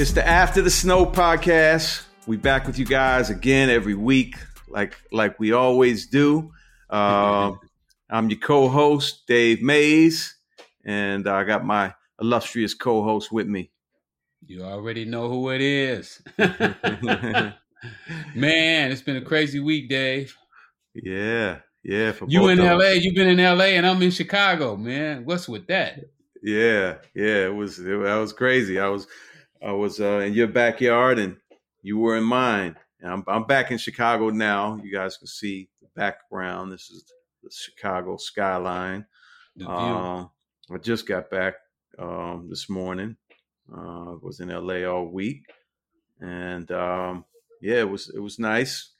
It's the After the Snow podcast. We back with you guys again every week, like like we always do. Uh, I'm your co-host Dave Mays, and I got my illustrious co-host with me. You already know who it is. Man, it's been a crazy week, Dave. Yeah, yeah. you in LA? You've been in LA, and I'm in Chicago, man. What's with that? Yeah, yeah. It was it, that was crazy. I was I was uh, in your backyard, and you were in mine. And I'm I'm back in Chicago now. You guys can see the background. This is the Chicago skyline. Uh, I just got back um, this morning. Uh, was in LA all week, and um, yeah, it was it was nice.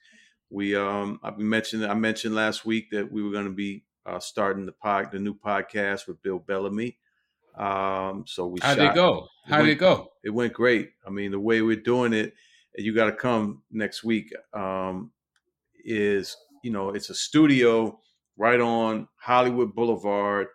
We um, I mentioned I mentioned last week that we were going to be uh, starting the pod, the new podcast with Bill Bellamy. Um, so we how did it go? How it went, did it go? It went great. I mean, the way we're doing it, you got to come next week. Um, is you know, it's a studio right on Hollywood Boulevard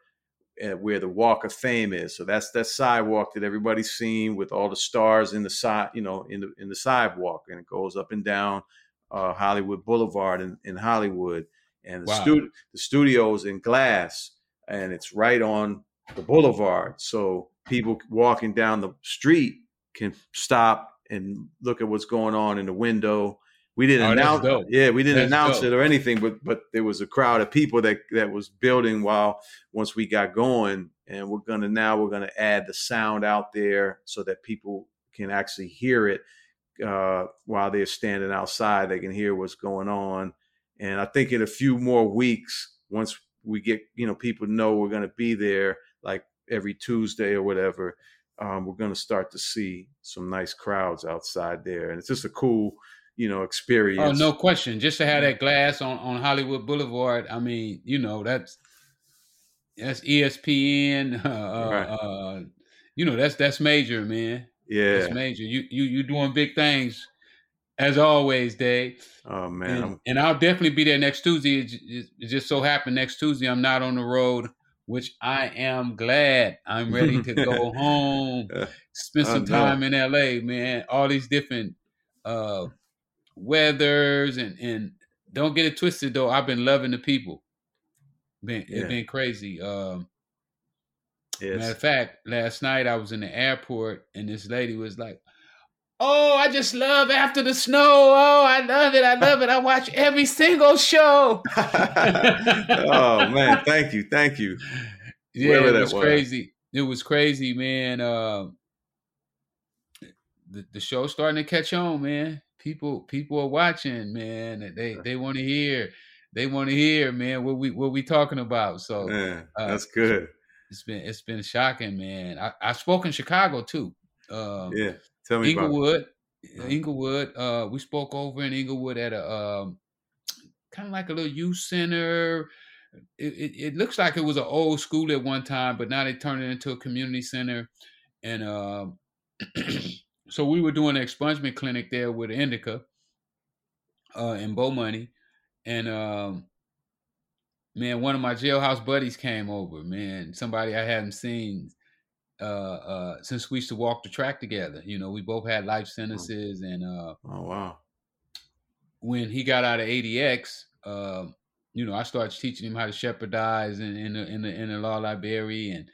where the Walk of Fame is. So that's that sidewalk that everybody's seen with all the stars in the side, you know, in the in the sidewalk, and it goes up and down uh, Hollywood Boulevard in, in Hollywood. And the, wow. stu- the studio's in glass, and it's right on the boulevard. So people walking down the street can stop and look at what's going on in the window we didn't oh, announce yeah we didn't that's announce dope. it or anything but but there was a crowd of people that that was building while once we got going and we're gonna now we're gonna add the sound out there so that people can actually hear it uh, while they're standing outside they can hear what's going on and i think in a few more weeks once we get you know people know we're gonna be there like every tuesday or whatever um, we're gonna start to see some nice crowds outside there and it's just a cool you know experience. Oh, no question. Just to have that glass on on Hollywood Boulevard. I mean, you know that's that's ESPN. Uh, uh, right. uh, you know that's that's major, man. Yeah, that's major. You you you doing big things as always, Dave. Oh man, and, and I'll definitely be there next Tuesday. It, it, it, just so happened next Tuesday I'm not on the road, which I am glad. I'm ready to go home, spend some time in LA, man. All these different uh weathers and and don't get it twisted though. I've been loving the people. Been yeah. it's been crazy. Um yes. matter of fact, last night I was in the airport and this lady was like, Oh, I just love after the snow. Oh, I love it. I love it. I watch every single show. oh man, thank you. Thank you. Yeah, Wherever it was, was crazy. It was crazy, man. Uh, the, the show's starting to catch on, man people people are watching, man. They they want to hear. They want to hear, man, what we what we talking about. So man, uh, that's good. It's been it's been shocking, man. I, I spoke in Chicago too. Um, yeah, tell me Englewood. Uh, Englewood. Uh, we spoke over in Englewood at a um, kind of like a little youth center. It, it, it, looks like it was an old school at one time, but now they turned it into a community center. And uh, so we were doing an expungement clinic there with Indica uh, in Bow Money, and um, man, one of my jailhouse buddies came over. Man, somebody I hadn't seen uh, uh, since we used to walk the track together. You know, we both had life sentences, and uh, oh wow, when he got out of ADX. Um, you know, I started teaching him how to Shepardize in, in the in the in the law library, and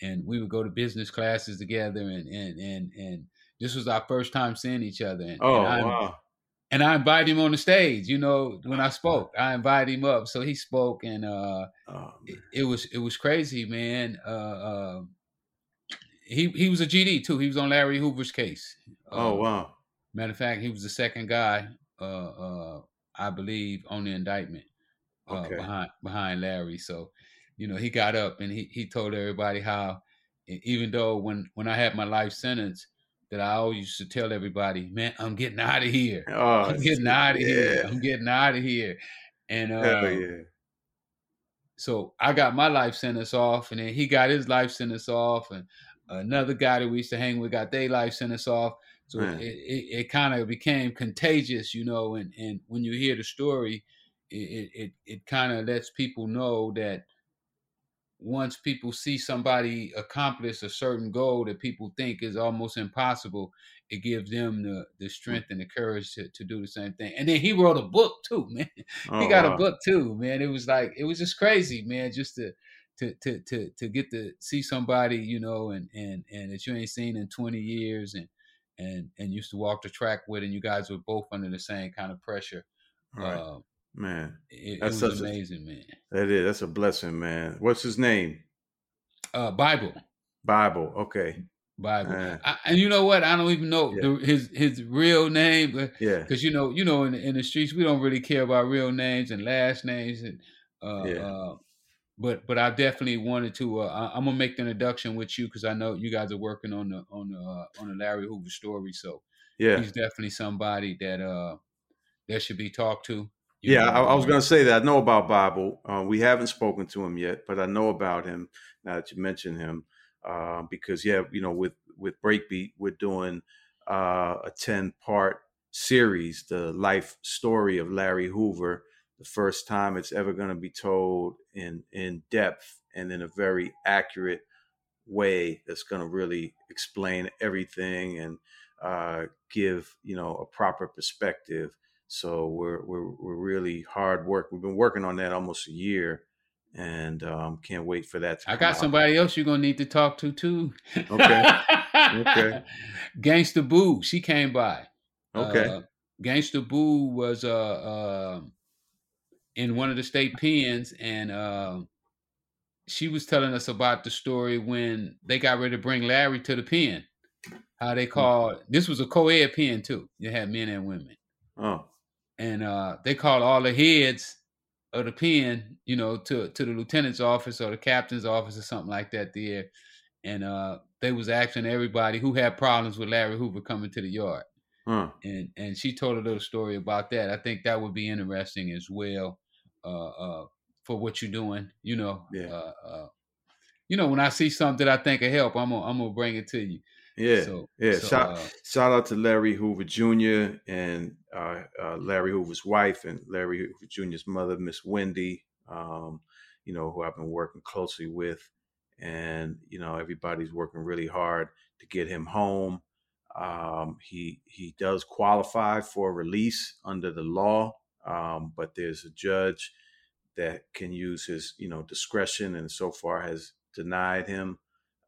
and we would go to business classes together, and and and and this was our first time seeing each other. And, oh, and wow. And I invited him on the stage, you know, when I spoke. I invited him up. So he spoke and uh oh, it, it, was it was crazy, man. Uh, uh he he was a GD too. He was on Larry Hoover's case. Oh um, wow. Matter of fact, he was the second guy, uh, uh, I believe, on the indictment uh, okay. behind behind Larry. So, you know, he got up and he he told everybody how, even though when when I had my life sentence, that I always used to tell everybody, man, I'm getting out of here. Oh, I'm getting out of yeah. here. I'm getting out of here. And uh, yeah. so I got my life sentence off, and then he got his life sentence off, and another guy that we used to hang with got their life sentence off. So man. it, it, it kind of became contagious, you know. And, and when you hear the story, it it, it kind of lets people know that once people see somebody accomplish a certain goal that people think is almost impossible, it gives them the, the mm. strength and the courage to, to do the same thing. And then he wrote a book too, man. Oh, he got wow. a book too, man. It was like it was just crazy, man, just to to to to to get to see somebody, you know, and and and that you ain't seen in 20 years and and and used to walk the track with and you guys were both under the same kind of pressure. Right. Uh, man, it, that's it was amazing, a, man. That is that's a blessing, man. What's his name? Uh Bible. Bible. Okay. Bible. I, and you know what? I don't even know yeah. the, his his real name, but yeah, because you know, you know, in in the streets, we don't really care about real names and last names, and uh, yeah. uh but but I definitely wanted to. Uh, I, am gonna make the introduction with you because I know you guys are working on the on the uh, on the Larry Hoover story, so yeah, he's definitely somebody that uh that should be talked to. yeah, I, I, was gonna say that I know about Bible. Uh, we haven't spoken to him yet, but I know about him now that you mentioned him uh, because yeah, you know, with with Breakbeat, we're doing uh, a ten part series, the life story of Larry Hoover. The first time it's ever going to be told in in depth and in a very accurate way that's going to really explain everything and uh, give you know a proper perspective. So we're we're we're really hard work. We've been working on that almost a year, and um, can't wait for that. I got out. somebody else you're gonna need to talk to too. Okay. okay. Gangsta Boo, she came by. Okay. Uh, Gangsta Boo was uh, uh, in one of the state pens, and uh, she was telling us about the story when they got ready to bring Larry to the pen. How they hmm. called this was a co-ed pen too. You had men and women. Oh. And uh, they called all the heads of the pen, you know, to to the lieutenant's office or the captain's office or something like that there. And uh, they was asking everybody who had problems with Larry Hoover coming to the yard. Huh. And and she told a little story about that. I think that would be interesting as well uh, uh, for what you're doing. You know, yeah. Uh, uh, you know, when I see something that I think will help, I'm gonna I'm gonna bring it to you. Yeah, so, yeah. So, shout, shout out to Larry Hoover Jr. and uh, uh, Larry Hoover's wife and Larry Hoover Jr.'s mother, Miss Wendy. Um, you know, who I've been working closely with, and you know, everybody's working really hard to get him home. Um, he he does qualify for release under the law, um, but there's a judge that can use his you know discretion, and so far has denied him.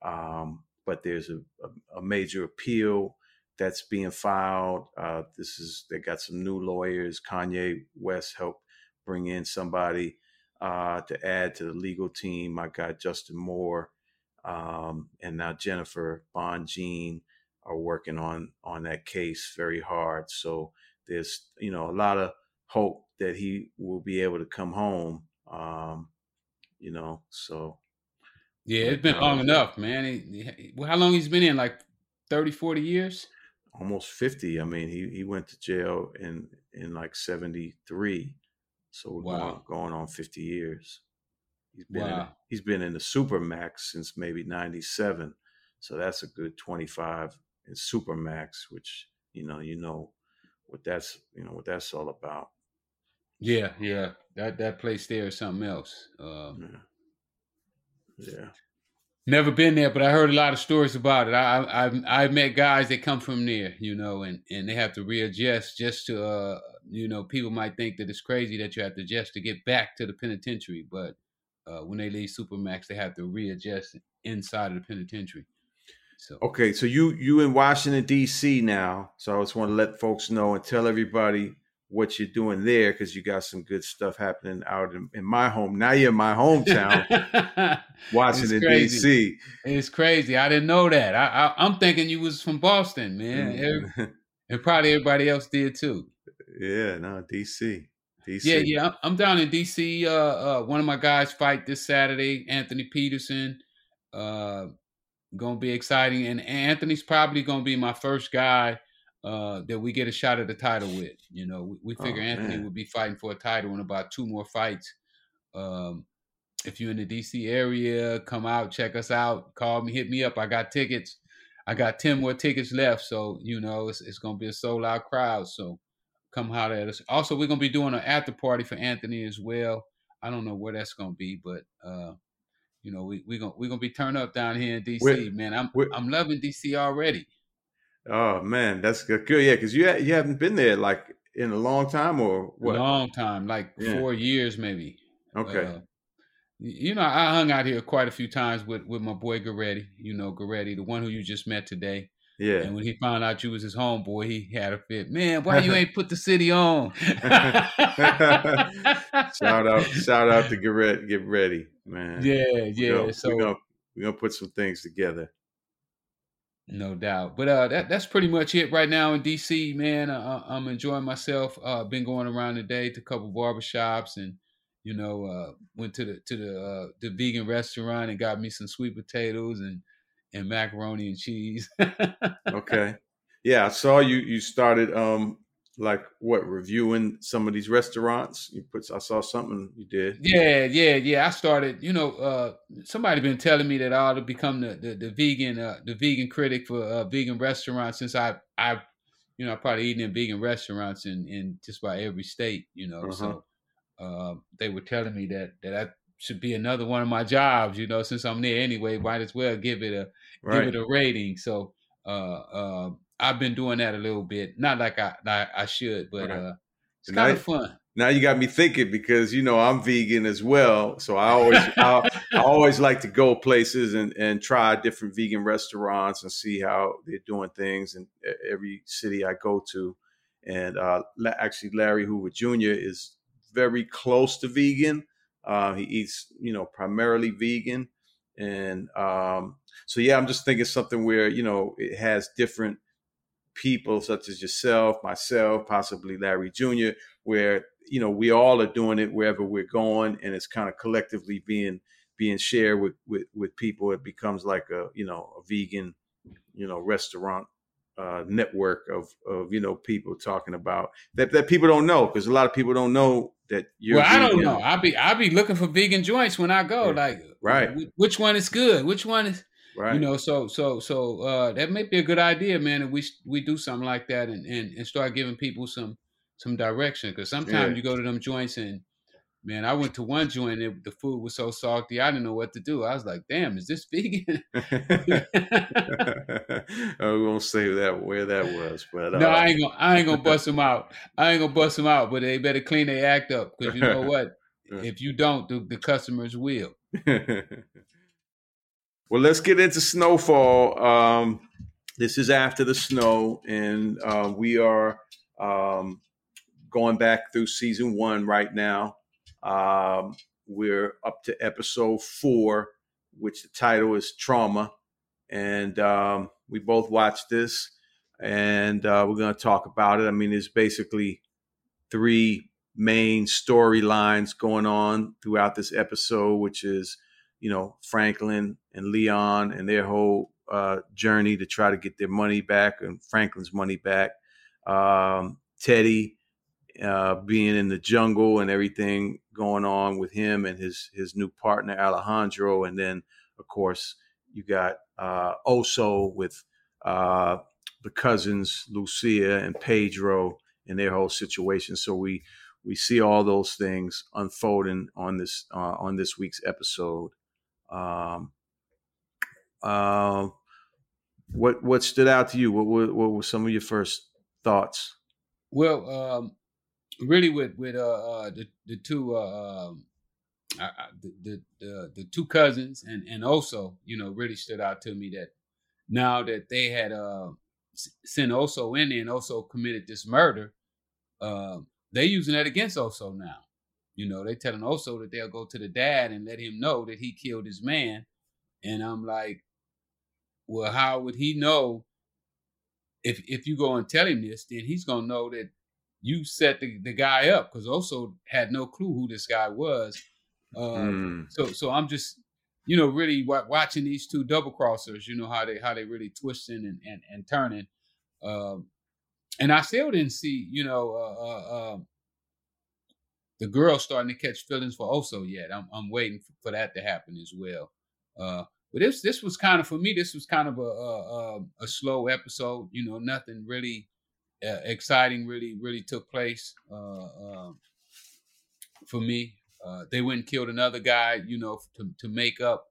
Um, but there's a, a, a major appeal that's being filed. Uh, this is they got some new lawyers. Kanye West helped bring in somebody uh, to add to the legal team. I got Justin Moore um, and now Jennifer Bonjean are working on on that case very hard. So there's you know a lot of hope that he will be able to come home. Um, you know, so yeah, it's been long enough, man. He, how long he's been in? Like 30, 40 years? Almost 50. I mean, he, he went to jail in, in like 73. So we're wow. going, going on 50 years. He's been wow. in, he's been in the Supermax since maybe 97. So that's a good 25 in Supermax, which, you know, you know what that's, you know, what that's all about. Yeah, yeah. That that place there is something else. Uh, yeah. Yeah. Never been there, but I heard a lot of stories about it. I, I I've met guys that come from there, you know, and, and they have to readjust just to, uh, you know, people might think that it's crazy that you have to adjust to get back to the penitentiary, but uh, when they leave Supermax, they have to readjust inside of the penitentiary. So okay, so you you in Washington D.C. now, so I just want to let folks know and tell everybody what you're doing there because you got some good stuff happening out in, in my home. Now you're in my hometown, Washington D.C. It's crazy. I didn't know that. I, am thinking you was from Boston, man, mm-hmm. and probably everybody else did too. Yeah, no, D.C. DC. Yeah, yeah. I'm down in DC. Uh, uh, one of my guys fight this Saturday, Anthony Peterson. Uh, gonna be exciting, and Anthony's probably gonna be my first guy uh, that we get a shot at the title with. You know, we, we figure oh, Anthony would be fighting for a title in about two more fights. Um, if you're in the DC area, come out, check us out, call me, hit me up. I got tickets. I got 10 more tickets left. So, you know, it's, it's going to be a sold out crowd. So come holler at us. Also, we're going to be doing an after party for Anthony as well. I don't know where that's going to be, but uh, you know, we we gonna we gonna be turned up down here in DC, we're, man. I'm I'm loving DC already. Oh man, that's good. Yeah, because you ha- you haven't been there like in a long time or what? Long time, like yeah. four years maybe. Okay. Uh, you know, I hung out here quite a few times with with my boy Goretti. You know, Goretti, the one who you just met today. Yeah. And when he found out you was his homeboy, he had a fit. Man, why you ain't put the city on? shout out, shout out to Goretti. Get ready, man. Yeah, yeah. We're gonna, so we're gonna, we're gonna put some things together. No doubt. But uh, that that's pretty much it right now in DC, man. I, am enjoying myself. Uh, been going around today to a couple barbershops and you know uh, went to the to the uh, the vegan restaurant and got me some sweet potatoes and and macaroni and cheese. okay. Yeah, I saw you you started um like what reviewing some of these restaurants? You put i saw something you did. Yeah yeah yeah. I started you know uh somebody been telling me that i ought to become the the, the vegan uh the vegan critic for uh vegan restaurants since i i you know i probably eaten in vegan restaurants in in just about every state you know. Uh-huh. so uh they were telling me that that i should be another one of my jobs you know since i'm there anyway might as well give it a right. give it a rating. So uh uh I've been doing that a little bit. Not like I like I should, but right. uh, it's kind of fun. Now you got me thinking because you know I'm vegan as well, so I always I, I, always like to go places and and try different vegan restaurants and see how they're doing things in every city I go to. And uh, actually, Larry Hoover Jr. is very close to vegan. Uh, he eats you know primarily vegan, and um, so yeah, I'm just thinking something where you know it has different people such as yourself, myself, possibly Larry Jr., where you know we all are doing it wherever we're going, and it's kind of collectively being being shared with with, with people. It becomes like a you know a vegan you know restaurant uh, network of of you know people talking about that that people don't know because a lot of people don't know that you're. Well, vegan. I don't know. I'll be I'll be looking for vegan joints when I go. Yeah. Like, right? Which one is good? Which one is Right. You know, so so so uh, that may be a good idea, man. If we we do something like that and and, and start giving people some some direction, because sometimes yeah. you go to them joints and man, I went to one joint and the food was so salty, I didn't know what to do. I was like, damn, is this vegan? I won't say that where that was, but uh, no, I ain't gonna I ain't gonna bust them out. I ain't gonna bust them out, but they better clean their act up because you know what? if you don't, the, the customers will. Well, let's get into snowfall. Um, this is after the snow, and uh, we are um, going back through season one right now. Um, we're up to episode four, which the title is Trauma. And um, we both watched this, and uh, we're going to talk about it. I mean, there's basically three main storylines going on throughout this episode, which is you know, Franklin and Leon and their whole uh, journey to try to get their money back and Franklin's money back. Um, Teddy uh, being in the jungle and everything going on with him and his his new partner Alejandro, and then of course you got uh, Oso with uh, the cousins Lucia and Pedro and their whole situation. So we we see all those things unfolding on this uh, on this week's episode. Um, uh, what what stood out to you? What, what, what were some of your first thoughts? Well, um, really, with with uh, uh, the the two uh, um, the, the, the the two cousins and and also you know really stood out to me that now that they had uh, sent Oso in and also committed this murder, uh, they using that against Oso now. You know, they telling Oso that they'll go to the dad and let him know that he killed his man. And I'm like, well, how would he know if if you go and tell him this, then he's gonna know that you set the, the guy up because Oso had no clue who this guy was. Uh, mm. So so I'm just you know really w- watching these two double crossers. You know how they how they really twisting and and, and turning. Um, and I still didn't see you know uh, uh, um, the girl's starting to catch feelings for Oso yet. I'm I'm waiting for, that to happen as well. Uh, but this this was kind of for me. This was kind of a a, a slow episode. You know, nothing really uh, exciting really really took place uh, uh, for me. uh, they went and killed another guy, you know, to to make up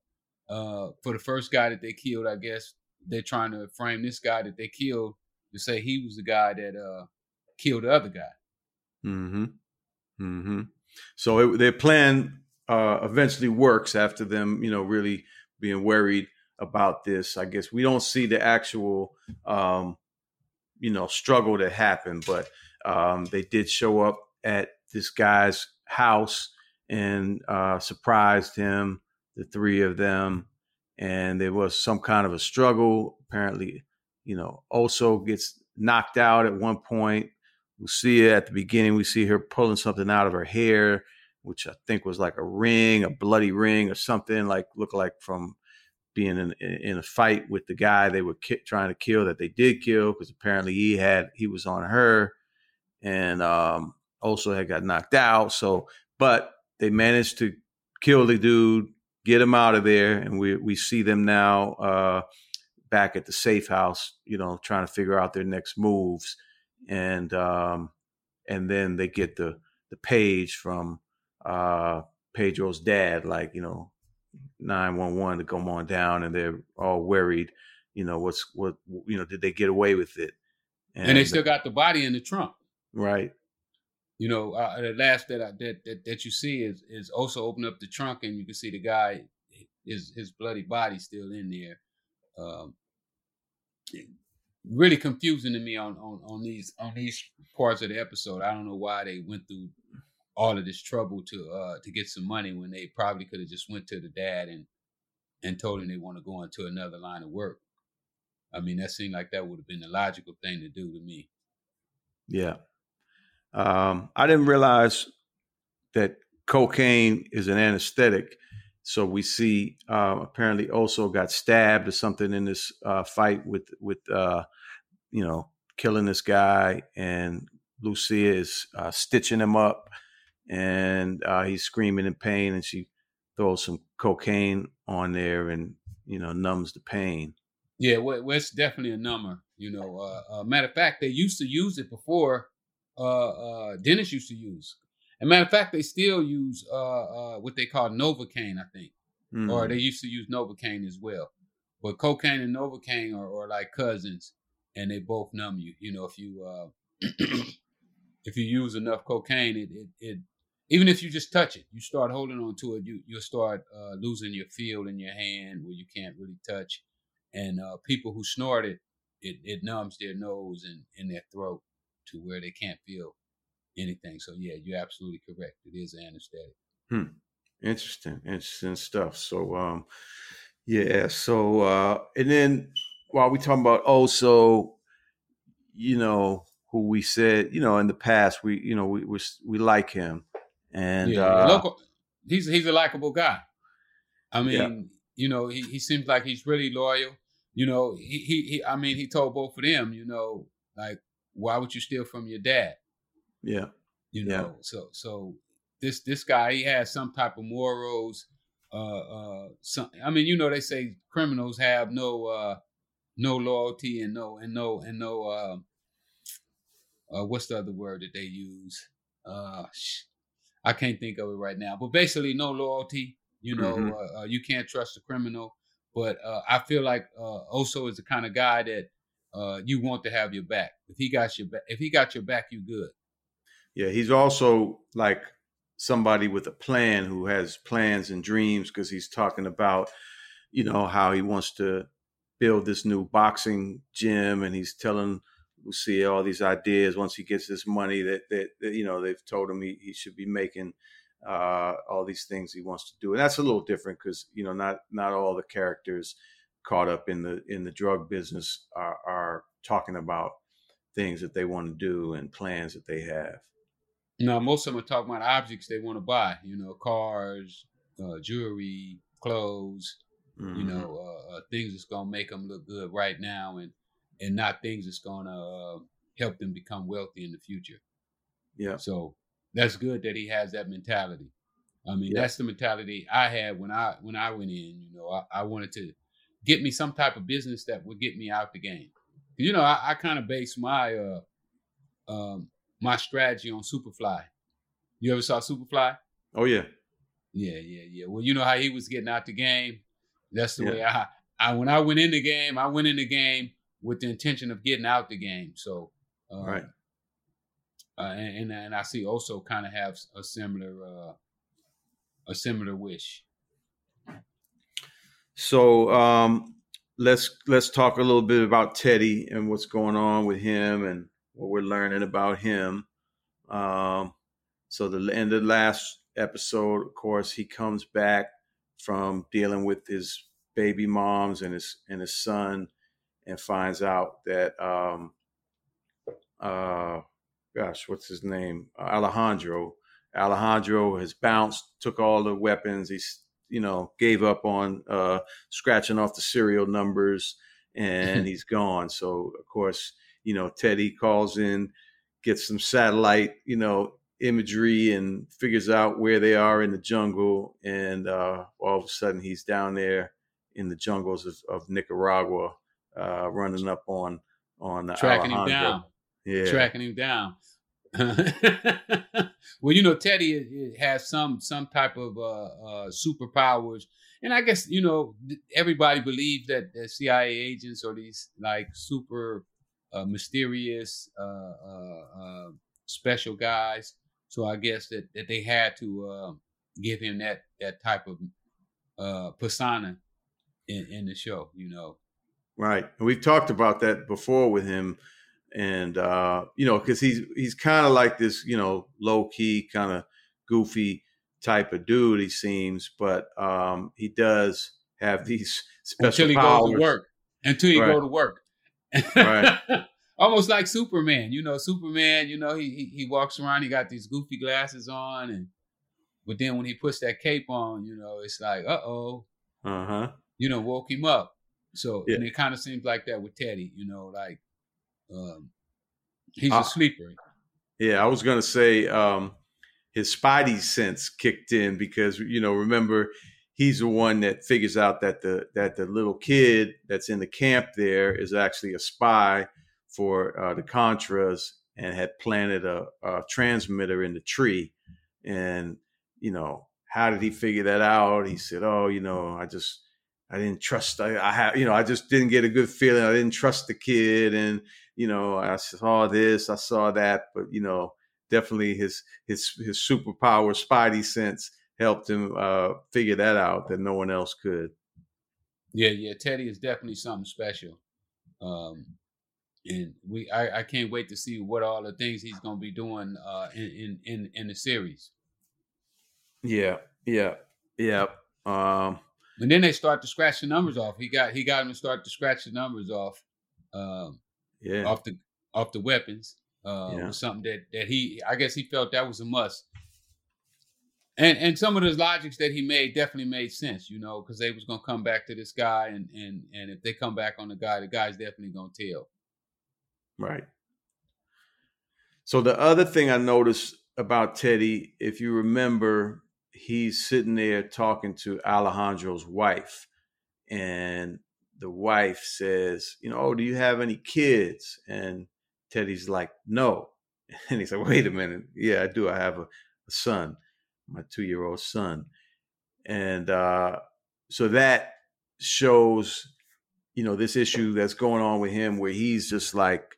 uh, for the first guy that they killed. I guess they're trying to frame this guy that they killed to say he was the guy that uh, killed the other guy. Hmm. Hmm. So it, their plan uh, eventually works after them, you know, really being worried about this. I guess we don't see the actual, um, you know, struggle that happened, but um, they did show up at this guy's house and uh, surprised him, the three of them, and there was some kind of a struggle. Apparently, you know, Oso gets knocked out at one point. We see it at the beginning. We see her pulling something out of her hair, which I think was like a ring, a bloody ring or something, like look like from being in, in a fight with the guy they were ki- trying to kill that they did kill because apparently he had he was on her and um, Oso had got knocked out. So, but they managed to kill the dude, get him out of there, and we we see them now uh, back at the safe house, you know, trying to figure out their next moves, and um, and then they get the the page from uh, Pedro's dad, like you know, nine one one to come on down, and they're all worried. You know, what's what you know? Did they get away with it? And, and they still got the body in the trunk, right? You know, uh, the last that, I, that that that you see is is Oso open up the trunk, and you can see the guy, his his bloody body still in there. Um, really confusing to me on, on on these on these parts of the episode. I don't know why they went through all of this trouble to uh to get some money when they probably could have just went to the dad and and told him they want to go into another line of work. I mean, that seemed like that would have been the logical thing to do to me. Yeah. Um, I didn't realize that cocaine is an anesthetic. So we see uh, apparently Oso got stabbed or something in this uh, fight with with uh, you know killing this guy, and Lucia is uh, stitching him up, and uh, he's screaming in pain, and she throws some cocaine on there and you know numbs the pain. Yeah, well, it's definitely a number. You know, uh, matter of fact, they used to use it before uh, uh, dentists used to use. And matter of fact, they still use uh, uh, what they call Novocaine, I think, mm. or they used to use Novocaine as well. But cocaine and Novocaine are, are like cousins, and they both numb you. You know, if you uh, if you use enough cocaine, it, it, it even if you just touch it, you start holding on to it, you you'll start uh, losing your feel in your hand where you can't really touch. And uh, people who snort it, it, it numbs their nose and in their throat to where they can't feel anything. So yeah, you're absolutely correct. It is anesthetic. Hmm. Interesting, interesting stuff. So um, yeah. So uh, and then while we talking about Oso, you know, who we said, you know, in the past we, you know, we we, we like him, and yeah, uh, local, he's he's a likable guy. I mean, yeah. you know, he, he seems like he's really loyal. You know, he, he he I mean, he told both of them, you know, like why would you steal from your dad? Yeah. You know, yeah. so so this this guy he has some type of morals. Uh uh some I mean, you know, they say criminals have no uh no loyalty and no and no and no uh, uh what's the other word that they use? Uh I can't think of it right now. But basically no loyalty. You know, mm-hmm. uh, uh, you can't trust a criminal. But uh, I feel like uh, Oso is the kind of guy that uh, you want to have your back. If he got your back, if he got your back, you good. Yeah, he's also like somebody with a plan who has plans and dreams because he's talking about, you know, how he wants to build this new boxing gym, and he's telling Lucia all these ideas. Once he gets this money, that that, that you know they've told him he, he should be making uh, all these things he wants to do, and that's a little different because you know not not all the characters caught up in the in the drug business are, are talking about things that they want to do and plans that they have. No, most of them are talking about objects they want to buy. You know, cars, uh, jewelry, clothes. Mm-hmm. You know, uh, uh, things that's gonna make them look good right now, and and not things that's gonna uh, help them become wealthy in the future. Yeah. So that's good that he has that mentality. I mean, yeah. that's the mentality I had when I when I went in. You know, I, I wanted to get me some type of business that would get me out the game. You know, I, I kind of base my uh, um, my strategy on Superfly. You ever saw Superfly? Oh yeah, Yeah, yeah, yeah. Well, you know how he was getting out the game. That's the yeah. way I, I. When I went in the game, I went in the game with the intention of getting out the game. So, um, right. Uh, and, and I see Oso kind of have a similar uh, a similar wish. So um, let's let's talk a little bit about Teddy and what's going on with him and what we're learning about him. Um, so the end of the last episode, of course, he comes back from dealing with his baby moms and his and his son, and finds out that um, uh, gosh, what's his name? Alejandro. Alejandro has bounced, took all the weapons. He's, you know, gave up on uh, scratching off the serial numbers and he's gone. So, of course, you know, Teddy calls in, gets some satellite, you know, imagery and figures out where they are in the jungle. And uh, all of a sudden, he's down there in the jungles of, of Nicaragua, uh, running up on on the tracking Alejandro. him down. Yeah, tracking him down. well, you know, Teddy has some some type of uh, uh, superpowers, and I guess you know everybody believes that the CIA agents or these like super uh, mysterious uh, uh, uh, special guys. So I guess that, that they had to give him that that type of persona in, in the show. You know, right? And we've talked about that before with him and uh, you know, because he's he's kind of like this, you know, low key, kind of goofy type of dude. He seems, but um, he does have these special until he powers. goes to work. Until he right. go to work, right? Almost like Superman. You know, Superman. You know, he, he he walks around. He got these goofy glasses on, and but then when he puts that cape on, you know, it's like, uh oh, uh huh. You know, woke him up. So yeah. and it kind of seems like that with Teddy. You know, like um, he's uh, a sleeper. Yeah, I was gonna say um, his spidey sense kicked in because you know remember he's the one that figures out that the that the little kid that's in the camp there is actually a spy for uh, the Contras and had planted a, a transmitter in the tree. And you know, how did he figure that out? He said, "Oh, you know, I just." I didn't trust. I, I have, you know, I just didn't get a good feeling. I didn't trust the kid, and you know, I saw this, I saw that, but you know, definitely his his his superpower, Spidey sense, helped him uh, figure that out that no one else could. Yeah, yeah, Teddy is definitely something special, um, and we I, I can't wait to see what all the things he's going to be doing uh, in, in in in the series. Yeah, yeah, yeah. Um, and then they start to scratch the numbers off. He got he got him to start to scratch the numbers off. Um, yeah. off the off the weapons. Uh, yeah. was something that that he I guess he felt that was a must. And and some of the logics that he made definitely made sense, you know, because they was gonna come back to this guy, and and and if they come back on the guy, the guy's definitely gonna tell. Right. So the other thing I noticed about Teddy, if you remember, he's sitting there talking to Alejandro's wife, and the wife says, you know, oh, do you have any kids? And Teddy's like, no. And he's like, wait a minute. Yeah, I do. I have a, a son, my two year old son. And uh, so that shows, you know, this issue that's going on with him where he's just like,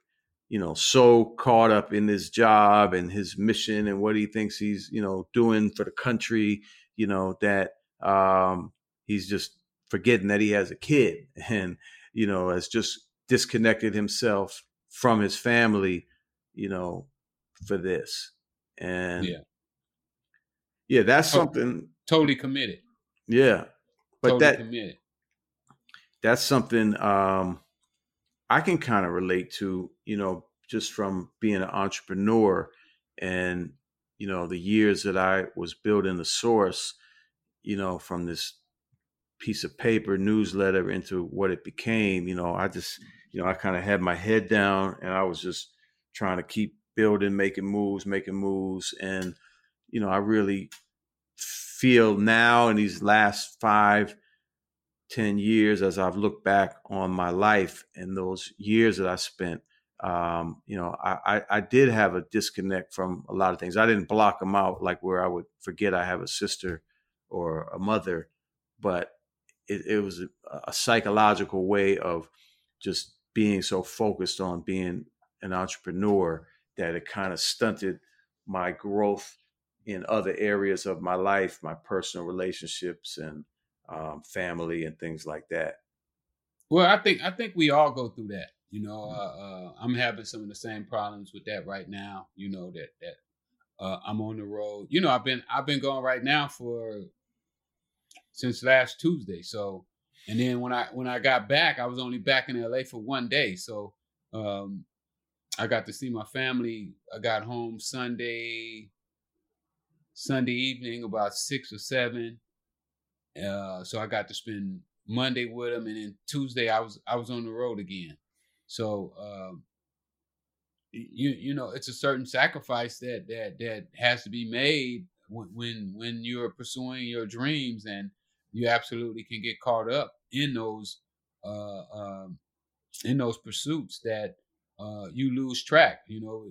you know, so caught up in his job and his mission and what he thinks he's, you know, doing for the country, you know, that um, he's just forgetting that he has a kid and you know has just disconnected himself from his family you know for this. And yeah. Yeah that's something totally committed. Yeah but totally that committed. that's something um i can kind of relate to you know just from being an entrepreneur and you know the years that i was building the source you know from this piece of paper newsletter into what it became you know i just you know i kind of had my head down and i was just trying to keep building making moves making moves and you know i really feel now in these last five ten years as i've looked back on my life and those years that i spent um, you know I, I, did have a disconnect from a lot of things i didn't block them out like where i would forget i have a sister or a mother, but it, it was a, a psychological way of just being so focused on being an entrepreneur that it kind of stunted my growth in other areas of my life, my personal relationships and um, family and things like that. Well, I think I think we all go through that. You know, mm. uh, uh, I'm having some of the same problems with that right now. You know that that uh, I'm on the road. You know, I've been I've been going right now for since last Tuesday. So, and then when I when I got back, I was only back in LA for one day. So, um, I got to see my family. I got home Sunday Sunday evening about six or seven. Uh, so I got to spend Monday with them, and then Tuesday I was I was on the road again. So um, you you know it's a certain sacrifice that that that has to be made when when when you're pursuing your dreams, and you absolutely can get caught up in those uh, um, in those pursuits that uh, you lose track. You know,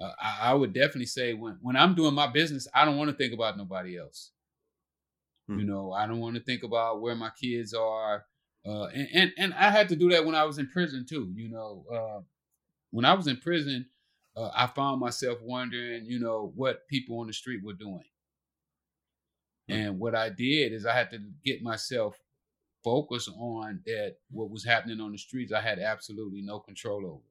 uh, I, I, would definitely say when when I'm doing my business, I don't want to think about nobody else. Hmm. You know, I don't want to think about where my kids are. Uh, and, and and I had to do that when I was in prison too. You know, uh, when I was in prison, uh, I found myself wondering, you know, what people on the street were doing. Hmm. And what I did is I had to get myself focused on that what was happening on the streets. I had absolutely no control over.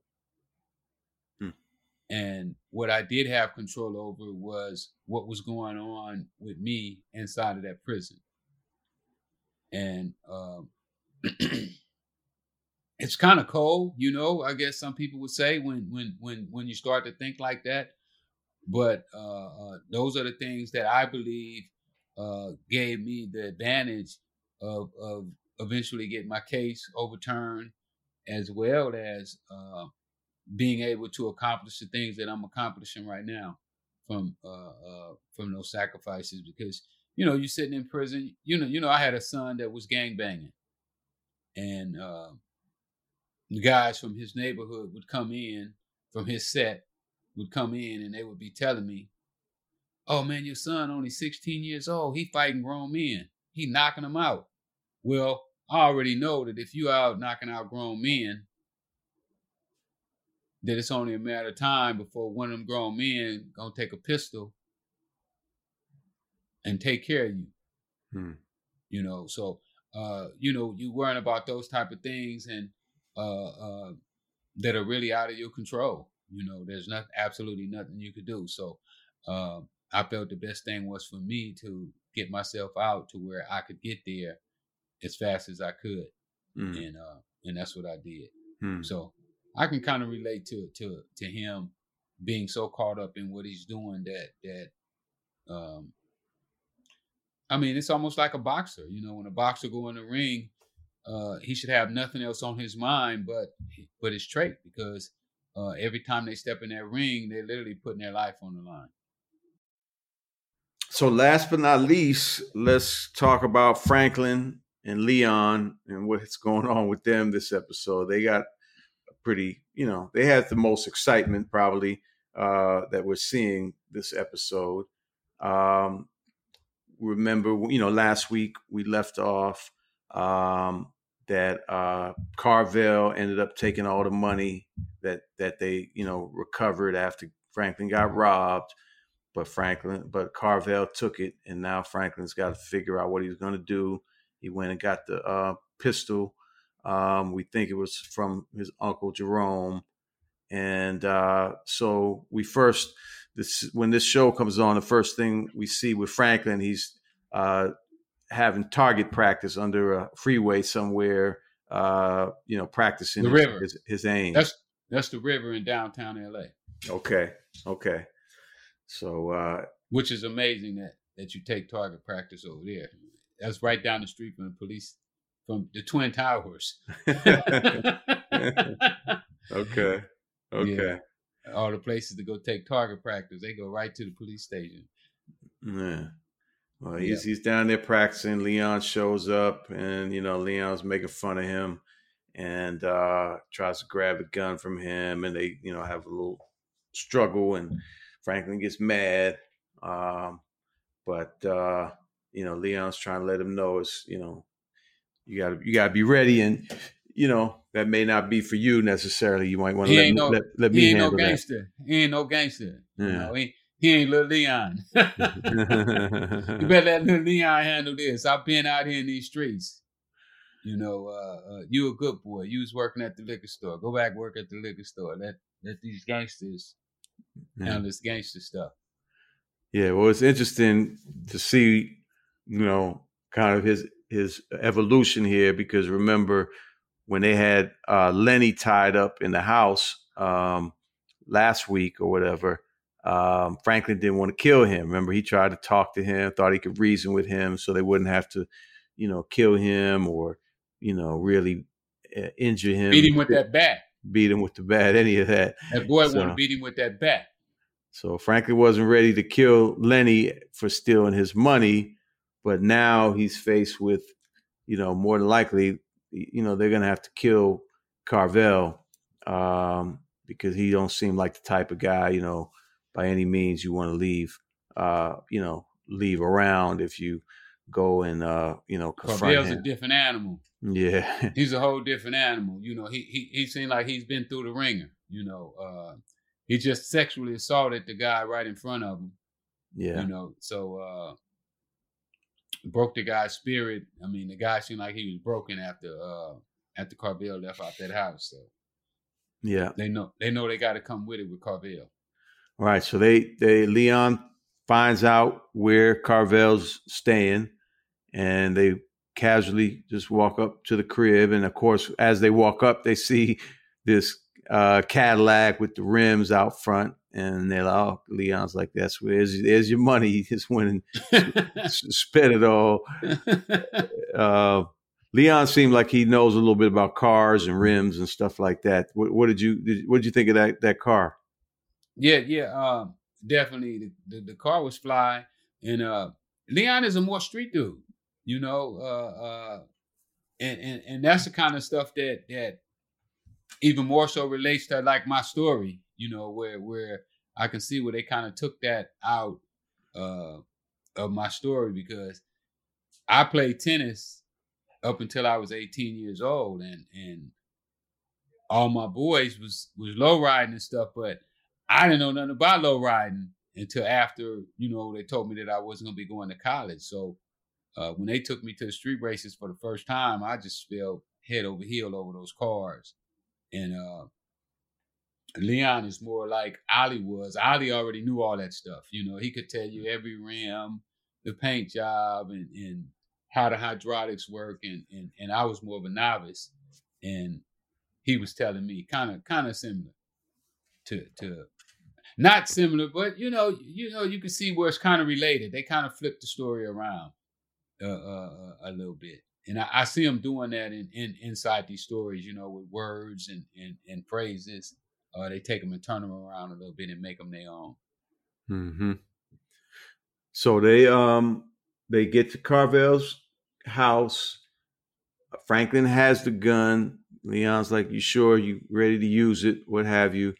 And what I did have control over was what was going on with me inside of that prison. And um, it's kind of cold, you know. I guess some people would say when when when when you start to think like that. But uh, uh, those are the things that I believe uh, gave me the advantage of of eventually getting my case overturned, as well as uh, being able to accomplish the things that I'm accomplishing right now from uh, uh, from those sacrifices because you know you're sitting in prison you know you know I had a son that was gang banging and uh, the guys from his neighborhood would come in from his set would come in and they would be telling me oh man your son only 16 years old he fighting grown men he knocking them out well I already know that if you out knocking out grown men that it's only a matter of time before one of them grown men gonna take a pistol and take care of you. Hmm. You know, so uh, you know, you worrying about those type of things and uh, uh, that are really out of your control. You know, there's not absolutely nothing you could do. So uh, I felt the best thing was for me to get myself out to where I could get there as fast as I could, mm. and uh, and that's what I did. Mm. So I can kind of relate to to to him being so caught up in what he's doing that that um I mean it's almost like a boxer, you know, when a boxer go in the ring, uh he should have nothing else on his mind but but his trait because uh every time they step in that ring, they're literally putting their life on the line. So last but not least, let's talk about Franklin and Leon and what's going on with them this episode. They got a pretty, you know, they had the most excitement probably uh, that we're seeing this episode. Um, remember, you know, last week we left off um, that uh, Carvel ended up taking all the money that that they, you know, recovered after Franklin got robbed. But Franklin, but Carvel took it, and now Franklin's got to figure out what he's going to do. He went and got the uh, pistol um, we think it was from his uncle Jerome. And uh, so we first, this when this show comes on, the first thing we see with Franklin, he's uh, having target practice under a freeway somewhere, uh, you know, practicing the river. His, his aim. That's that's the river in downtown LA. Okay, okay. So, uh, which is amazing that that you take target practice over there. That's right down the street from the police from the Twin Towers. okay. Okay. Yeah. All the places to go take target practice, they go right to the police station. Yeah. Well, he's he's down there practicing. Leon shows up, and you know Leon's making fun of him, and uh, tries to grab a gun from him, and they you know have a little struggle, and Franklin gets mad, um, but uh, you know, Leon's trying to let him know it's, you know, you gotta you gotta be ready and you know, that may not be for you necessarily. You might want to let, no, let, let me he ain't handle no gangster. that. He ain't no gangster. Yeah. You know, he, he ain't little Leon. you better let little Leon handle this. I've been out here in these streets. You know, uh, uh, you a good boy. You was working at the liquor store. Go back work at the liquor store. Let let these gangsters yeah. handle this gangster stuff. Yeah, well, it's interesting to see, you know, kind of his his evolution here because remember when they had uh, Lenny tied up in the house um, last week or whatever, um, Franklin didn't want to kill him. Remember, he tried to talk to him, thought he could reason with him, so they wouldn't have to, you know, kill him or, you know, really uh, injure him. Beat him with that bat. Beat him with the bat. Any of that. That boy so, wanted to beat him with that bat. So Franklin wasn't ready to kill Lenny for stealing his money, but now he's faced with, you know, more than likely, you know, they're gonna have to kill Carvel um, because he don't seem like the type of guy, you know by any means you want to leave, uh, you know, leave around if you go and uh, you know confront Carvel's him. a different animal. Yeah, he's a whole different animal. You know, he he he seemed like he's been through the ringer. You know, uh, he just sexually assaulted the guy right in front of him. Yeah, you know, so uh, broke the guy's spirit. I mean, the guy seemed like he was broken after uh after Carvel left out that house. So yeah, they know they know they got to come with it with Carvel. All right, so they they Leon finds out where Carvel's staying, and they casually just walk up to the crib. And of course, as they walk up, they see this uh, Cadillac with the rims out front, and they're like, "Oh, Leon's like, that's where's there's your money. He just went and spent it all." Uh, Leon seemed like he knows a little bit about cars and rims and stuff like that. What, what did you did, what did you think of that that car? Yeah, yeah, um, definitely. The, the, the car was fly, and uh, Leon is a more street dude, you know, uh, uh, and and and that's the kind of stuff that that even more so relates to like my story, you know, where where I can see where they kind of took that out uh, of my story because I played tennis up until I was 18 years old, and and all my boys was was low riding and stuff, but I didn't know nothing about low riding until after, you know, they told me that I wasn't gonna be going to college. So uh, when they took me to the street races for the first time, I just fell head over heel over those cars. And uh, Leon is more like Ali was. Ali already knew all that stuff. You know, he could tell you every rim, the paint job, and, and how the hydraulics work. And, and and I was more of a novice, and he was telling me kind of kind of similar to to not similar, but you know, you know, you can see where it's kind of related. They kind of flip the story around uh, uh, uh, a little bit, and I, I, see them doing that in, in inside these stories. You know, with words and and, and phrases, uh, they take them and turn them around a little bit and make them their own. Hmm. So they um they get to Carvel's house. Franklin has the gun. Leon's like, "You sure? You ready to use it? What have you?"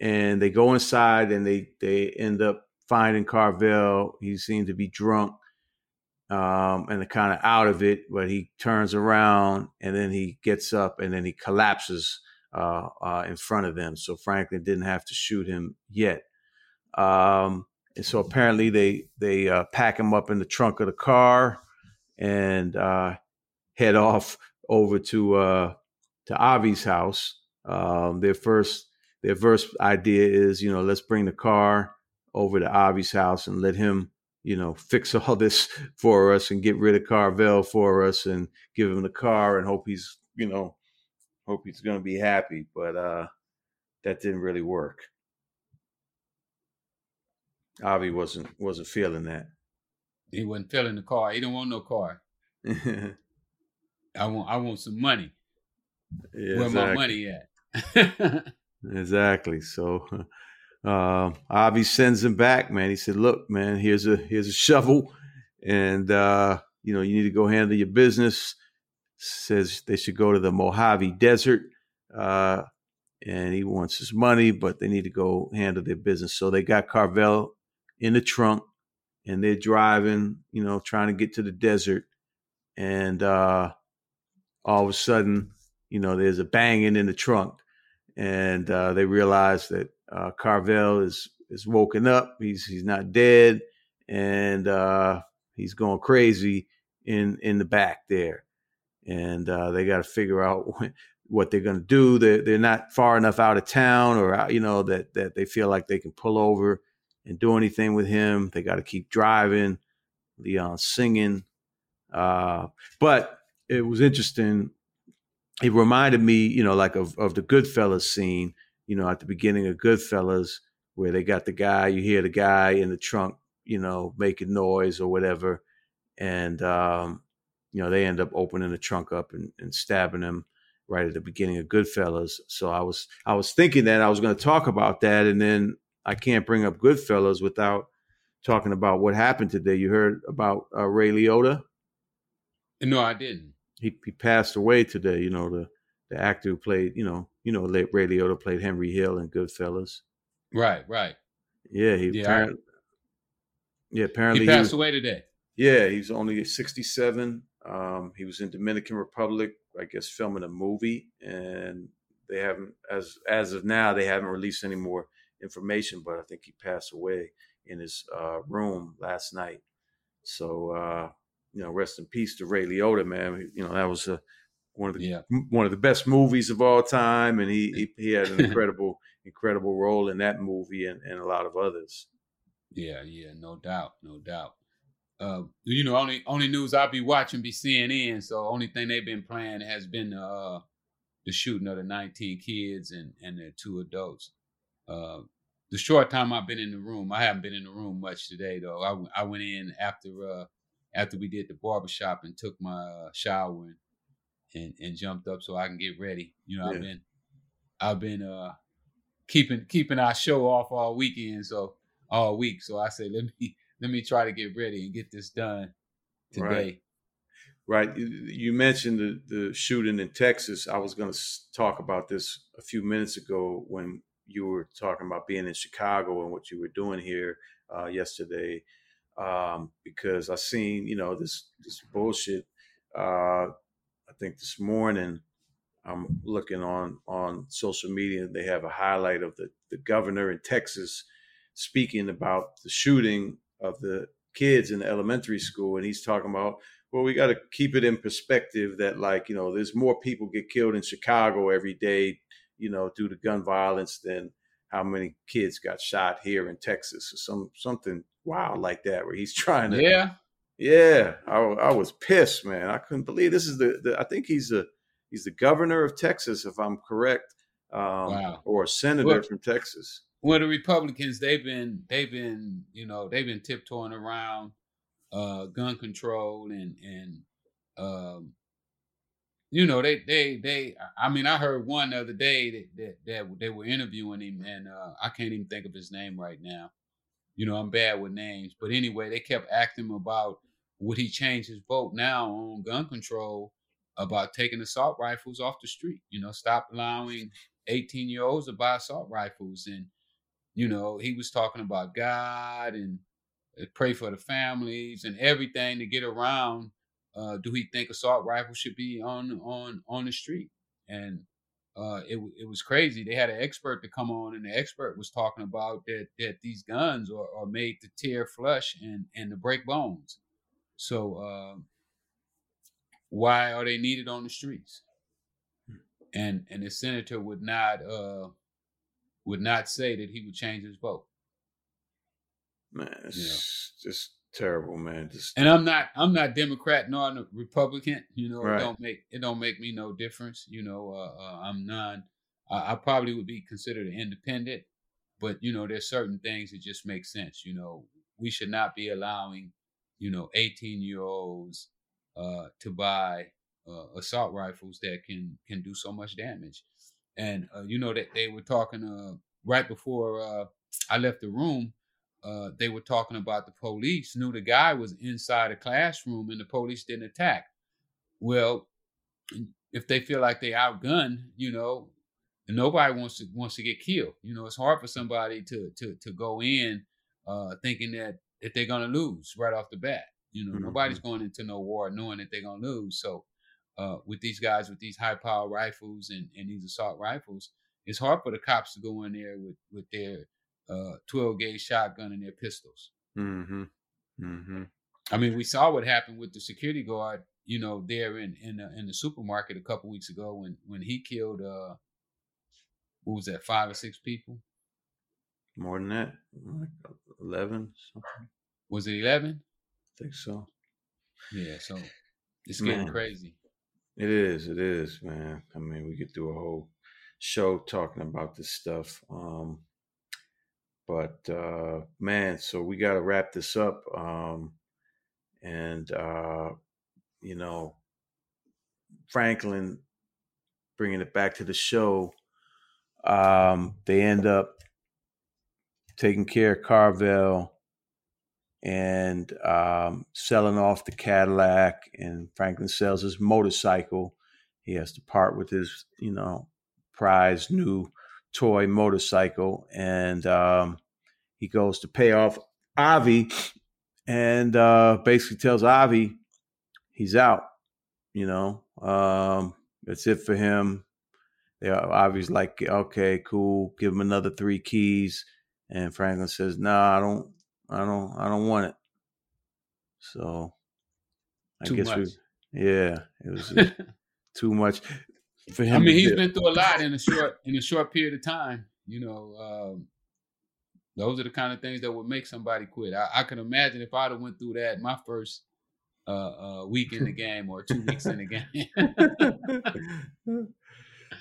and they go inside and they they end up finding Carvel. He seems to be drunk um, and kind of out of it, but he turns around and then he gets up and then he collapses uh, uh, in front of them. So Franklin didn't have to shoot him yet. Um, and so apparently they they uh, pack him up in the trunk of the car and uh, head off over to uh, to Avi's house. Um, their first their first idea is, you know, let's bring the car over to Avi's house and let him, you know, fix all this for us and get rid of Carvel for us and give him the car and hope he's, you know, hope he's going to be happy. But uh that didn't really work. Avi wasn't wasn't feeling that. He wasn't feeling the car. He didn't want no car. I want I want some money. Yeah, Where exactly. my money at? Exactly. So uh, Avi sends him back, man. He said, "Look, man, here's a here's a shovel, and uh, you know you need to go handle your business." Says they should go to the Mojave Desert, uh, and he wants his money, but they need to go handle their business. So they got Carvel in the trunk, and they're driving, you know, trying to get to the desert, and uh, all of a sudden, you know, there's a banging in the trunk, and uh, they realize that uh, Carvel is is woken up. He's he's not dead, and uh, he's going crazy in in the back there, and uh, they got to figure out what they're going to do. They're they're not far enough out of town, or you know that that they feel like they can pull over and do anything with him. They got to keep driving. Leon singing, uh, but it was interesting. It reminded me, you know, like of of the Goodfellas scene. You know, at the beginning of Goodfellas, where they got the guy, you hear the guy in the trunk, you know, making noise or whatever, and um, you know they end up opening the trunk up and, and stabbing him right at the beginning of Goodfellas. So I was I was thinking that I was going to talk about that, and then I can't bring up Goodfellas without talking about what happened today. You heard about uh, Ray Liotta? No, I didn't. He he passed away today. You know the the actor who played you know you know Ray Liotta played Henry Hill in Goodfellas. Right, right. Yeah, he yeah, apparently. Yeah, apparently he passed he was, away today. Yeah, he's only sixty-seven. Um, he was in Dominican Republic, I guess, filming a movie, and they haven't, as as of now, they haven't released any more information. But I think he passed away in his uh, room last night. So, uh, you know, rest in peace to Ray Liotta, man. You know, that was a, one of the yeah. one of the best movies of all time, and he he, he had an incredible incredible role in that movie and, and a lot of others. Yeah, yeah, no doubt, no doubt. Uh, you know, only only news I'll be watching be CNN. So only thing they've been playing has been uh, the shooting of the 19 kids and and the two adults. Uh, the short time I've been in the room, I haven't been in the room much today though. I, I went in after uh, after we did the barbershop and took my uh, shower and, and, and jumped up so I can get ready. You know, yeah. I've been I've been uh keeping keeping our show off all weekend, so all week. So I said, let me let me try to get ready and get this done today. Right. right. You mentioned the, the shooting in Texas. I was going to talk about this a few minutes ago when you were talking about being in Chicago and what you were doing here uh, yesterday, um, because I seen you know this this bullshit. Uh, I think this morning I'm looking on on social media. They have a highlight of the the governor in Texas speaking about the shooting of the kids in the elementary school, and he's talking about well, we got to keep it in perspective that like you know there's more people get killed in Chicago every day, you know, due to gun violence than how many kids got shot here in Texas or some something wild like that where he's trying to yeah yeah I, I was pissed man I couldn't believe this is the, the I think he's a he's the governor of Texas, if I'm correct, um, wow. or a senator from Texas. Well, the Republicans they've been they've been you know they've been tiptoeing around uh, gun control and and um, you know they they they I mean I heard one the other day that that, that they were interviewing him and uh, I can't even think of his name right now. You know I'm bad with names, but anyway they kept asking him about would he change his vote now on gun control about taking assault rifles off the street. You know, stop allowing 18 year olds to buy assault rifles. And, you know, he was talking about God and uh, pray for the families and everything to get around. Uh, do he think assault rifles should be on on on the street? And uh, it it was crazy. They had an expert to come on, and the expert was talking about that that these guns are, are made to tear flesh and and to break bones. So uh, why are they needed on the streets? And and the senator would not uh would not say that he would change his vote. Man, it's you know? just terrible, man. Just and I'm not I'm not Democrat nor Republican. You know, right. it don't make it don't make me no difference. You know, uh, uh, I'm non. I, I probably would be considered an independent, but you know, there's certain things that just make sense. You know, we should not be allowing, you know, 18 year olds uh, to buy uh, assault rifles that can can do so much damage. And uh, you know that they were talking uh, right before uh, I left the room. Uh, they were talking about the police knew the guy was inside a classroom and the police didn't attack. Well, if they feel like they outgunned, you know, nobody wants to wants to get killed. You know, it's hard for somebody to to to go in uh, thinking that that they're gonna lose right off the bat. You know, mm-hmm. nobody's going into no war knowing that they're gonna lose. So uh, with these guys with these high power rifles and, and these assault rifles, it's hard for the cops to go in there with with their uh, 12 gauge shotgun and their pistols. Mm-hmm. Mm-hmm. I mean, we saw what happened with the security guard, you know, there in in, uh, in the supermarket a couple weeks ago when when he killed uh, what was that, five or six people? More than that, like eleven something. Was it eleven? I think so. Yeah, so it's getting man, crazy. It is. It is, man. I mean, we could do a whole show talking about this stuff. Um, but uh, man, so we got to wrap this up. Um, and uh, you know, Franklin bringing it back to the show. Um, they end up taking care of Carvel and um, selling off the Cadillac. And Franklin sells his motorcycle. He has to part with his, you know, prized new toy motorcycle, and um, he goes to pay off Avi, and uh, basically tells Avi he's out. You know, um, that's it for him. Yeah, Avi's like, okay, cool. Give him another three keys, and Franklin says, "No, nah, I don't, I don't, I don't want it." So, I too guess much. we, yeah, it was too much for him. I mean, he's been through a lot in a short in a short period of time. You know, um, those are the kind of things that would make somebody quit. I, I can imagine if I'd have went through that my first uh, uh, week in the game or two weeks in the game.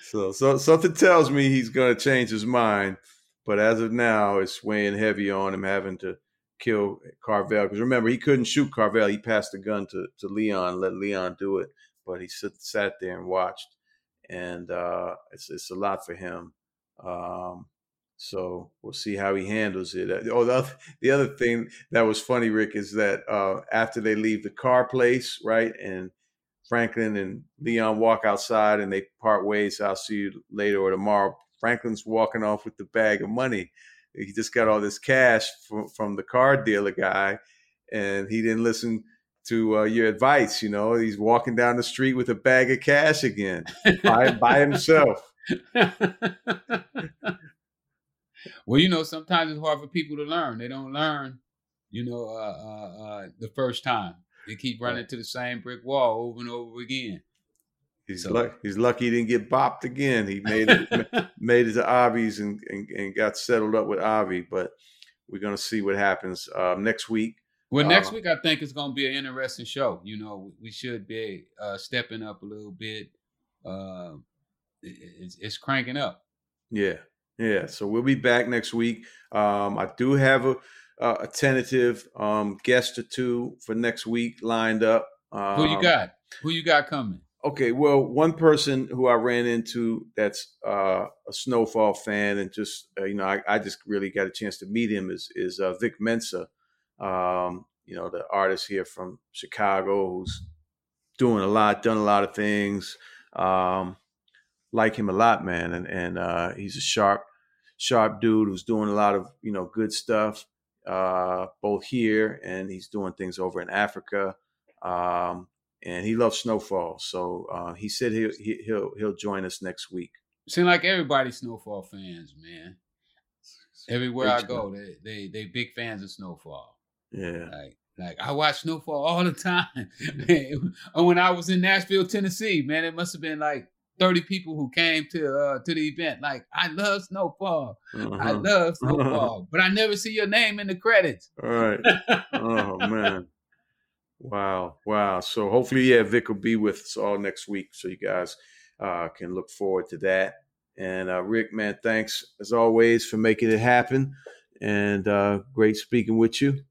so, so something tells me he's going to change his mind, but as of now, it's weighing heavy on him having to kill Carvel because remember he couldn't shoot Carvel. He passed the gun to to Leon, let Leon do it, but he sit, sat there and watched and uh, it's it's a lot for him. Um, so we'll see how he handles it. Uh, oh, the other, the other thing that was funny, Rick, is that uh, after they leave the car place, right, and Franklin and Leon walk outside and they part ways. I'll see you later or tomorrow. Franklin's walking off with the bag of money. He just got all this cash from, from the car dealer guy, and he didn't listen to uh, your advice. You know, he's walking down the street with a bag of cash again by, by himself. well, you know, sometimes it's hard for people to learn. They don't learn, you know, uh, uh, uh the first time. They keep running to the same brick wall over and over again. He's so. lucky. He's lucky he didn't get bopped again. He made it made it to Avi's and, and, and got settled up with Avi. But we're gonna see what happens uh, next week. Well, next uh, week I think it's going to be an interesting show. You know, we should be uh, stepping up a little bit. Uh, it's, it's, cranking up. Yeah, yeah. So we'll be back next week. Um, I do have a, a tentative um, guest or two for next week lined up. Um, who you um, got? Who you got coming? Okay, well, one person who I ran into that's uh, a Snowfall fan, and just uh, you know, I, I, just really got a chance to meet him is is uh, Vic Mensa um, you know, the artist here from Chicago who's doing a lot, done a lot of things. Um, like him a lot, man, and and uh, he's a sharp, sharp dude who's doing a lot of you know good stuff, uh, both here and he's doing things over in Africa. Um, and he loves snowfall, so uh, he said he'll he'll he'll join us next week. Seem like everybody snowfall fans, man. Everywhere I go, they they they big fans of snowfall. Yeah. Like, like I watch Snowfall all the time. and when I was in Nashville, Tennessee, man, it must have been like 30 people who came to uh to the event. Like, I love Snowfall. Uh-huh. I love Snowfall. but I never see your name in the credits. All right. oh man. Wow. Wow. So hopefully, yeah, Vic will be with us all next week. So you guys uh can look forward to that. And uh Rick, man, thanks as always for making it happen. And uh great speaking with you.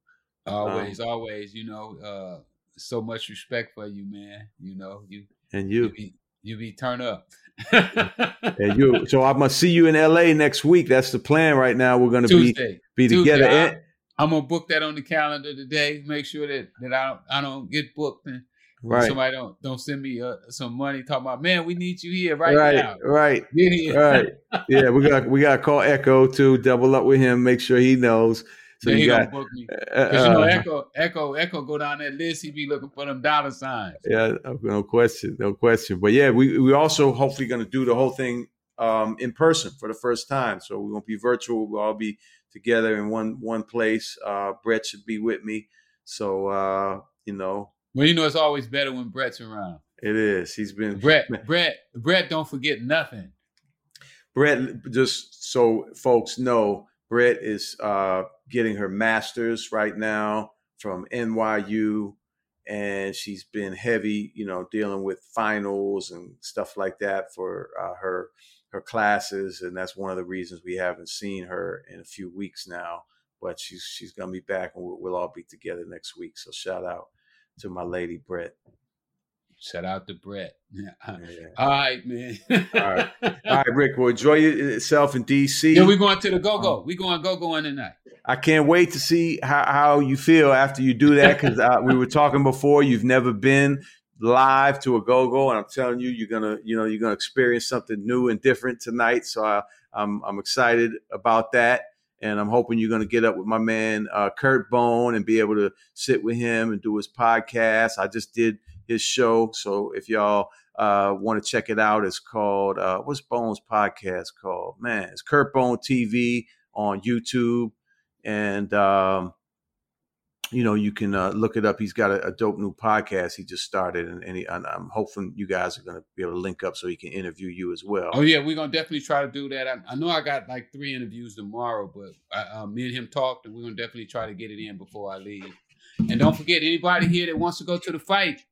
Always, um, always. You know, uh, so much respect for you, man. You know, you and you. You be, you be turn up. and you. So I must see you in L.A. next week. That's the plan right now. We're going to be be together. I, I'm gonna book that on the calendar today. Make sure that that I don't I don't get booked and right. somebody don't don't send me uh, some money talking about man we need you here right, right now. Right, right. Yeah, we got we got to call Echo to double up with him. Make sure he knows So yeah, you got book me. Uh, you know, uh, Echo, Echo, Echo, go down that list. He be looking for them dollar signs. Yeah, no question, no question. But yeah, we we also hopefully going to do the whole thing um, in person for the first time. So we won't be virtual. We'll all be together in one one place. Uh, Brett should be with me. So uh, you know. Well, you know, it's always better when Brett's around. It is. He's been Brett. Brett. Brett. Don't forget nothing. Brett. Just so folks know, Brett is uh, getting her master's right now from NYU, and she's been heavy, you know, dealing with finals and stuff like that for uh, her her classes, and that's one of the reasons we haven't seen her in a few weeks now. But she's she's gonna be back, and we'll, we'll all be together next week. So shout out to my lady Brett. Shout out to Brett. Yeah. All right, man. All right, all right, Rick. Well, enjoy yourself in DC. Yeah, we going to the go go. Um, we going go go in tonight. I can't wait to see how, how you feel after you do that because uh, we were talking before. You've never been live to a go go, and I'm telling you, you're gonna you know you're gonna experience something new and different tonight. So I, I'm I'm excited about that and I'm hoping you're to get up with my man uh, Kurt Bone and be able to sit with him and do his podcast. I just did his show, so if y'all uh, want to check it out, it's called uh, what's Bone's podcast called? Man, it's Kurt Bone TV on YouTube, and um, you know, you can uh, look it up. He's got a, a, dope new podcast he just started, and, and, he, and I'm hoping you guys are going to be able to link up so he can interview you as well. Oh yeah, we're gonna definitely try to do that. I, I know I got like three interviews tomorrow, but I, uh, me and him talked, and we're gonna definitely try to get it in before I leave. And don't forget, anybody here that wants to go to the fight,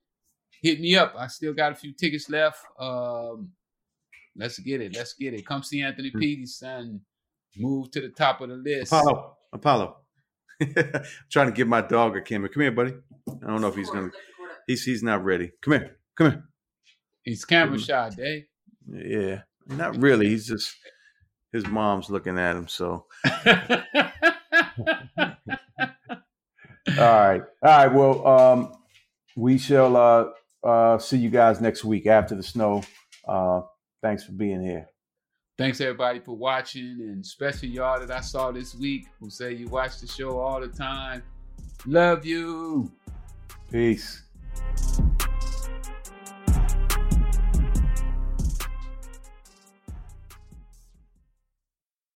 hit me up. I still got a few tickets left. Um, let's get it. Let's get it. Come see Anthony mm-hmm. Pettis, son. Move to the top of the list. Apollo. Apollo. trying to give my dog a camera. Come here, buddy. I don't know if he's gonna. He's he's not ready. Come here. Come here. He's camera shy, Dave. Yeah, not really. He's just his mom's looking at him. So. all right. All right. Well, um, we shall uh, uh, see you guys next week after the snow. Uh, thanks for being here. Thanks everybody for watching, and especially y'all that I saw this week who say you watch the show all the time. Love you. Peace.